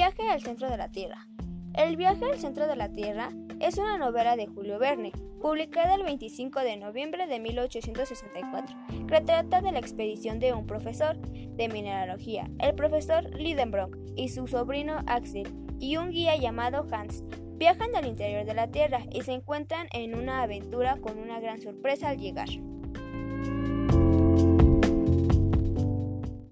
Viaje al centro de la Tierra. El viaje al centro de la Tierra es una novela de Julio Verne, publicada el 25 de noviembre de 1864, que trata de la expedición de un profesor de mineralogía, el profesor Lidenbrock, y su sobrino Axel, y un guía llamado Hans. Viajan al interior de la Tierra y se encuentran en una aventura con una gran sorpresa al llegar.